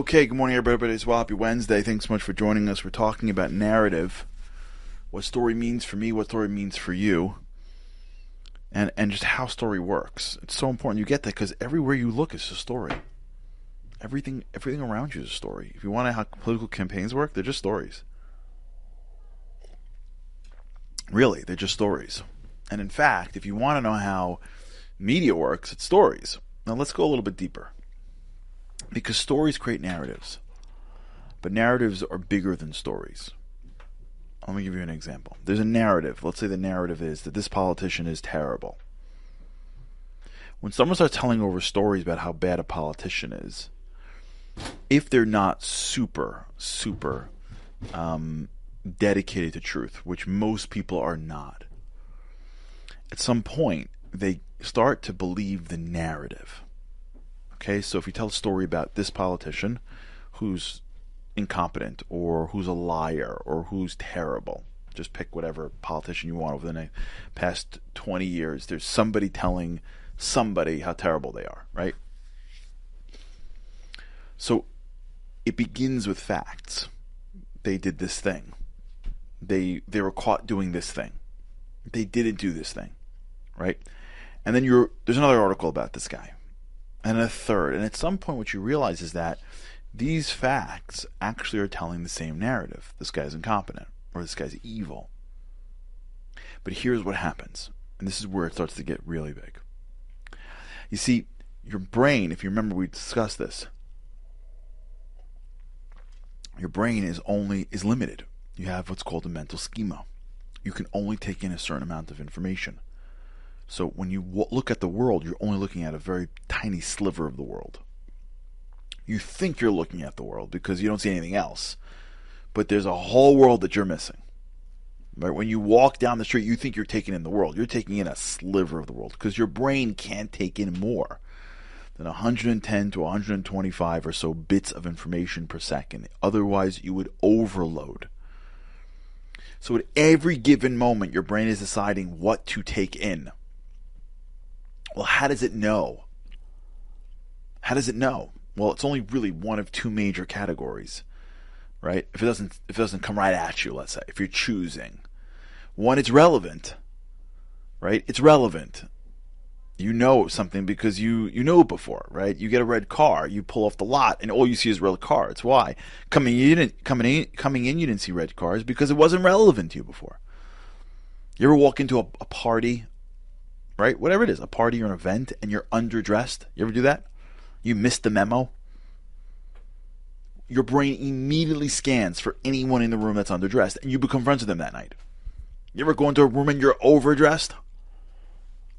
Okay, good morning, everybody. It's Happy Wednesday. Thanks so much for joining us. We're talking about narrative, what story means for me, what story means for you, and and just how story works. It's so important you get that because everywhere you look is a story. Everything everything around you is a story. If you want to know how political campaigns work, they're just stories. Really, they're just stories. And in fact, if you want to know how media works, it's stories. Now let's go a little bit deeper because stories create narratives, but narratives are bigger than stories. Let me give you an example. There's a narrative. Let's say the narrative is that this politician is terrible. When someone starts telling over stories about how bad a politician is, if they're not super, super um, dedicated to truth, which most people are not, at some point they start to believe the narrative. Okay, so if you tell a story about this politician who's incompetent or who's a liar or who's terrible, just pick whatever politician you want over the past 20 years, there's somebody telling somebody how terrible they are, right? So it begins with facts. They did this thing. They they were caught doing this thing. They didn't do this thing, right? And then you're there's another article about this guy and a third. And at some point, what you realize is that these facts actually are telling the same narrative. This guy's incompetent, or this guy's evil. But here's what happens, and this is where it starts to get really big. You see, your brain, if you remember, we discussed this. Your brain is only is limited. You have what's called a mental schema. You can only take in a certain amount of information. So when you w- look at the world, you're only looking at a very tiny sliver of the world. You think you're looking at the world because you don't see anything else, but there's a whole world that you're missing. Right? When you walk down the street, you think you're taking in the world. You're taking in a sliver of the world because your brain can't take in more than 110 to 125 or so bits of information per second. Otherwise, you would overload. So at every given moment, your brain is deciding what to take in. Well, how does it know? How does it know? Well, it's only really one of two major categories, right? If it doesn't if it doesn't come right at you, let's say, if you're choosing. One, it's relevant. Right? It's relevant. You know something because you you know it before, right? You get a red car, you pull off the lot, and all you see is red cars. Why? Coming in, you didn't coming in coming in, you didn't see red cars because it wasn't relevant to you before. You ever walk into a, a party, right? Whatever it is, a party or an event, and you're underdressed. You ever do that? You missed the memo. Your brain immediately scans for anyone in the room that's underdressed, and you become friends with them that night. You ever go into a room and you're overdressed?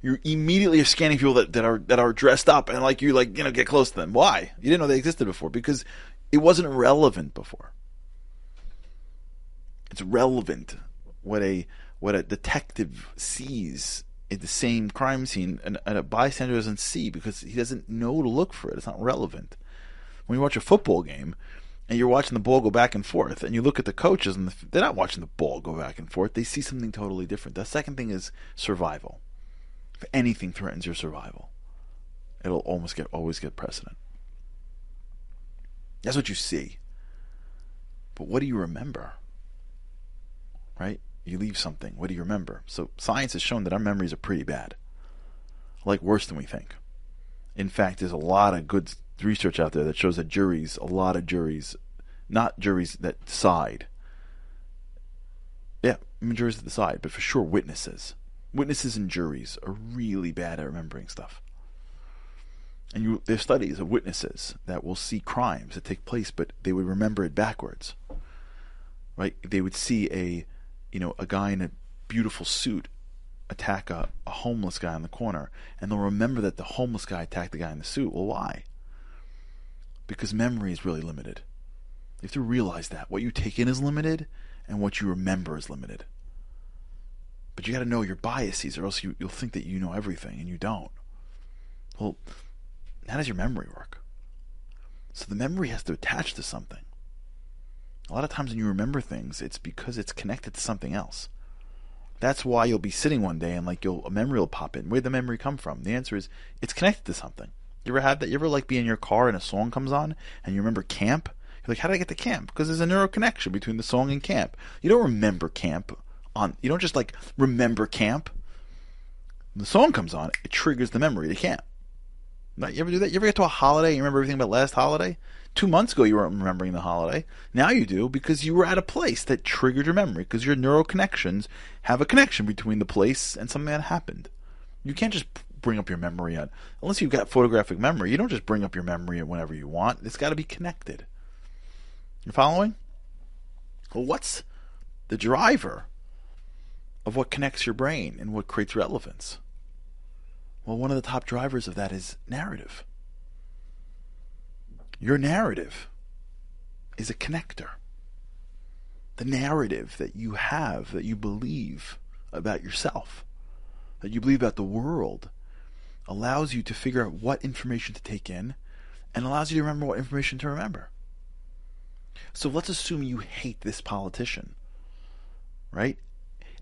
You immediately are scanning people that, that are that are dressed up and like you like you know get close to them. Why? You didn't know they existed before because it wasn't relevant before. It's relevant what a what a detective sees at the same crime scene and, and a bystander doesn't see because he doesn't know to look for it. It's not relevant. When you watch a football game and you're watching the ball go back and forth and you look at the coaches and the, they're not watching the ball go back and forth. They see something totally different. The second thing is survival. If anything threatens your survival, it'll almost get always get precedent. That's what you see. But what do you remember? Right? You leave something. What do you remember? So science has shown that our memories are pretty bad, like worse than we think. In fact, there's a lot of good research out there that shows that juries, a lot of juries, not juries that decide. Yeah, I mean, juries that decide, but for sure witnesses. Witnesses and juries are really bad at remembering stuff. And you, there's studies of witnesses that will see crimes that take place, but they would remember it backwards. Right? They would see a you know, a guy in a beautiful suit attack a, a homeless guy in the corner, and they'll remember that the homeless guy attacked the guy in the suit. Well, why? Because memory is really limited. You have to realize that. What you take in is limited, and what you remember is limited. But you got to know your biases, or else you, you'll think that you know everything, and you don't. Well, how does your memory work? So the memory has to attach to something. A lot of times when you remember things, it's because it's connected to something else. That's why you'll be sitting one day and like you'll a memory will pop in. Where'd the memory come from? The answer is it's connected to something. You ever had that? You ever like be in your car and a song comes on and you remember camp? You're like, how did I get to camp? Because there's a neural connection between the song and camp. You don't remember camp on. You don't just like remember camp. When the song comes on, it triggers the memory of camp. You ever do that? You ever get to a holiday and you remember everything about last holiday? Two months ago, you weren't remembering the holiday. Now you do because you were at a place that triggered your memory because your neural connections have a connection between the place and something that happened. You can't just bring up your memory on unless you've got photographic memory. You don't just bring up your memory whenever you want. It's got to be connected. You following? Well, what's the driver of what connects your brain and what creates relevance? Well, one of the top drivers of that is narrative. Your narrative is a connector. The narrative that you have, that you believe about yourself, that you believe about the world, allows you to figure out what information to take in and allows you to remember what information to remember. So let's assume you hate this politician, right?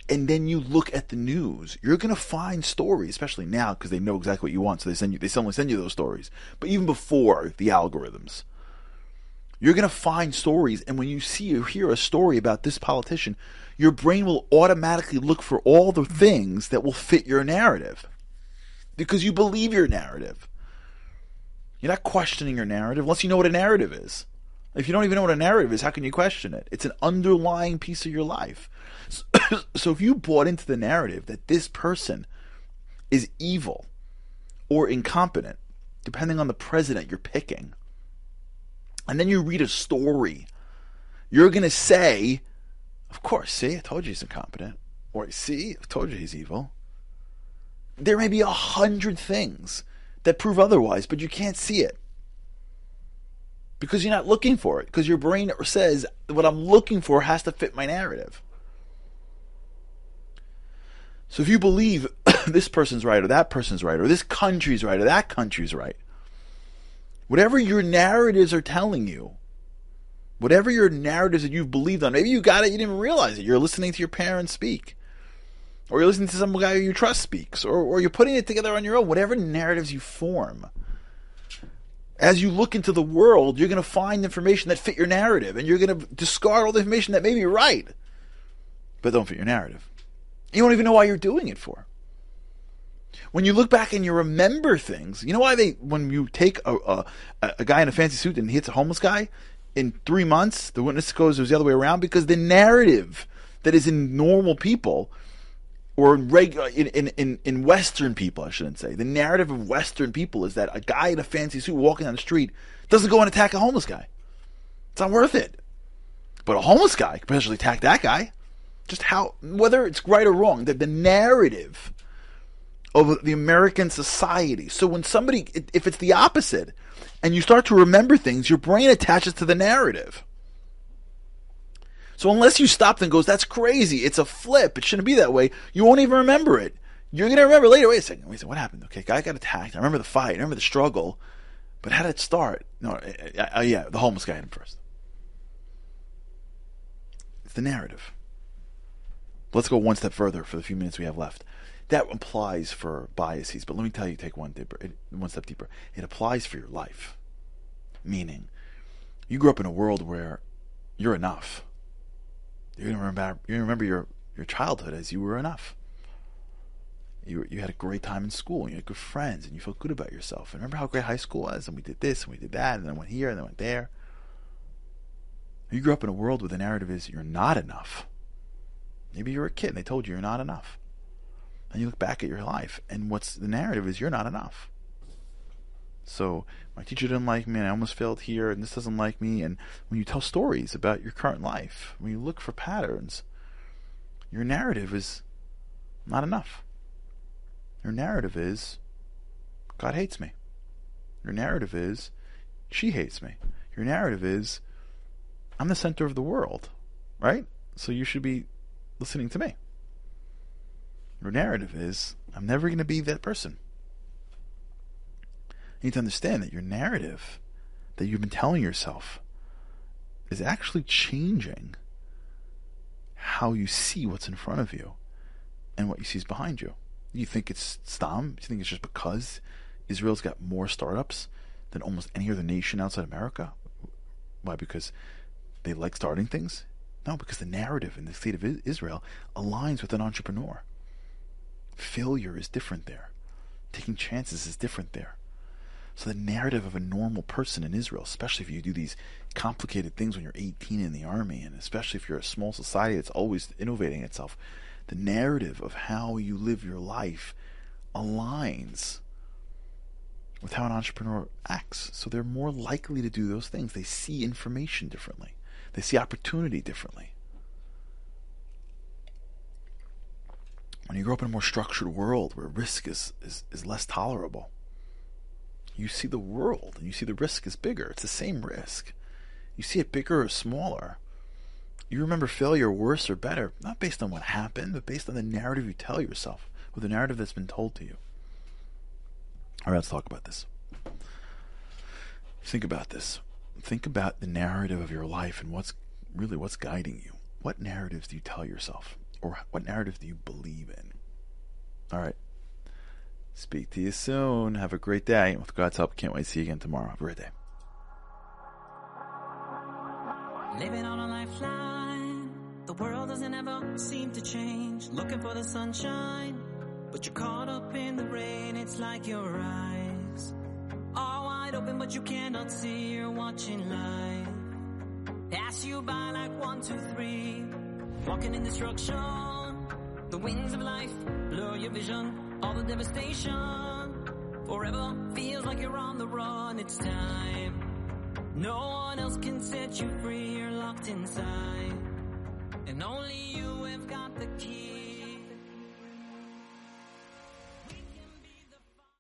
And then you look at the news. You're going to find stories, especially now because they know exactly what you want, so they send you. They suddenly send you those stories. But even before the algorithms, you're going to find stories, and when you see or hear a story about this politician, your brain will automatically look for all the things that will fit your narrative because you believe your narrative. You're not questioning your narrative unless you know what a narrative is. If you don't even know what a narrative is, how can you question it? It's an underlying piece of your life. So, so if you bought into the narrative that this person is evil or incompetent, depending on the president you're picking, and then you read a story, you're going to say, Of course, see, I told you he's incompetent. Or, see, I told you he's evil. There may be a hundred things that prove otherwise, but you can't see it because you're not looking for it because your brain says what I'm looking for has to fit my narrative. So if you believe this person's right or that person's right or this country's right or that country's right, whatever your narratives are telling you, whatever your narratives that you've believed on, maybe you got it, you didn't realize it. You're listening to your parents speak or you're listening to some guy you trust speaks, or, or you're putting it together on your own, whatever narratives you form. As you look into the world, you're going to find information that fit your narrative, and you're going to discard all the information that may be right, but don't fit your narrative. You don't even know why you're doing it for. When you look back and you remember things, you know why they, when you take a, a, a guy in a fancy suit and hits a homeless guy, in three months, the witness goes it was the other way around because the narrative that is in normal people or in, in, in, in Western people, I shouldn't say. The narrative of Western people is that a guy in a fancy suit walking down the street doesn't go and attack a homeless guy. It's not worth it. But a homeless guy could potentially attack that guy. Just how, whether it's right or wrong, that the narrative of the American society. So when somebody, if it's the opposite, and you start to remember things, your brain attaches to the narrative. So unless you stop and goes, that's crazy. It's a flip. It shouldn't be that way. You won't even remember it. You're gonna remember later. Wait a second. Wait a second. What happened? Okay, guy got attacked. I remember the fight. I remember the struggle. But how did it start? No, uh, uh, yeah, the homeless guy hit him first. It's the narrative. Let's go one step further for the few minutes we have left. That applies for biases, but let me tell you, take one deeper, one step deeper. It applies for your life. Meaning, you grew up in a world where you're enough you remember you remember your your childhood as you were enough. You you had a great time in school and you had good friends and you felt good about yourself. And remember how great high school was and we did this and we did that and then went here and then went there. You grew up in a world where the narrative is you're not enough. Maybe you were a kid and they told you you're not enough. And you look back at your life and what's the narrative is you're not enough. So my teacher didn't like me and I almost failed here and this doesn't like me and when you tell stories about your current life, when you look for patterns, your narrative is not enough. Your narrative is God hates me. Your narrative is she hates me. Your narrative is I'm the center of the world, right? So you should be listening to me. Your narrative is I'm never going to be that person. Need to understand that your narrative that you've been telling yourself is actually changing how you see what's in front of you and what you see is behind you. You think it's stam? You think it's just because Israel's got more startups than almost any other nation outside America. Why? Because they like starting things? No, because the narrative in the state of Israel aligns with an entrepreneur. Failure is different there. Taking chances is different there. So the narrative of a normal person in Israel, especially if you do these complicated things when you're 18 in the army, and especially if you're a small society that's always innovating itself, the narrative of how you live your life aligns with how an entrepreneur acts. So they're more likely to do those things. They see information differently. They see opportunity differently. When you grow up in a more structured world where risk is, is, is less tolerable, you see the world and you see the risk is bigger. It's the same risk. You see it bigger or smaller. You remember failure worse or better, not based on what happened, but based on the narrative you tell yourself, or the narrative that's been told to you. All right, let's talk about this. Think about this. Think about the narrative of your life and what's really what's guiding you. What narratives do you tell yourself? Or what narrative do you believe in? All right. Speak to you soon. Have a great day. With God's help, can't wait to see you again tomorrow. Have a great day. Living on a lifeline. The world doesn't ever seem to change. Looking for the sunshine. But you're caught up in the rain. It's like your eyes are wide open, but you cannot see. You're watching life pass you by like one, two, three. Walking in destruction. The winds of life blur your vision all the devastation. Forever feels like you're on the run, it's time. No one else can set you free, you're locked inside. And only you have got the key.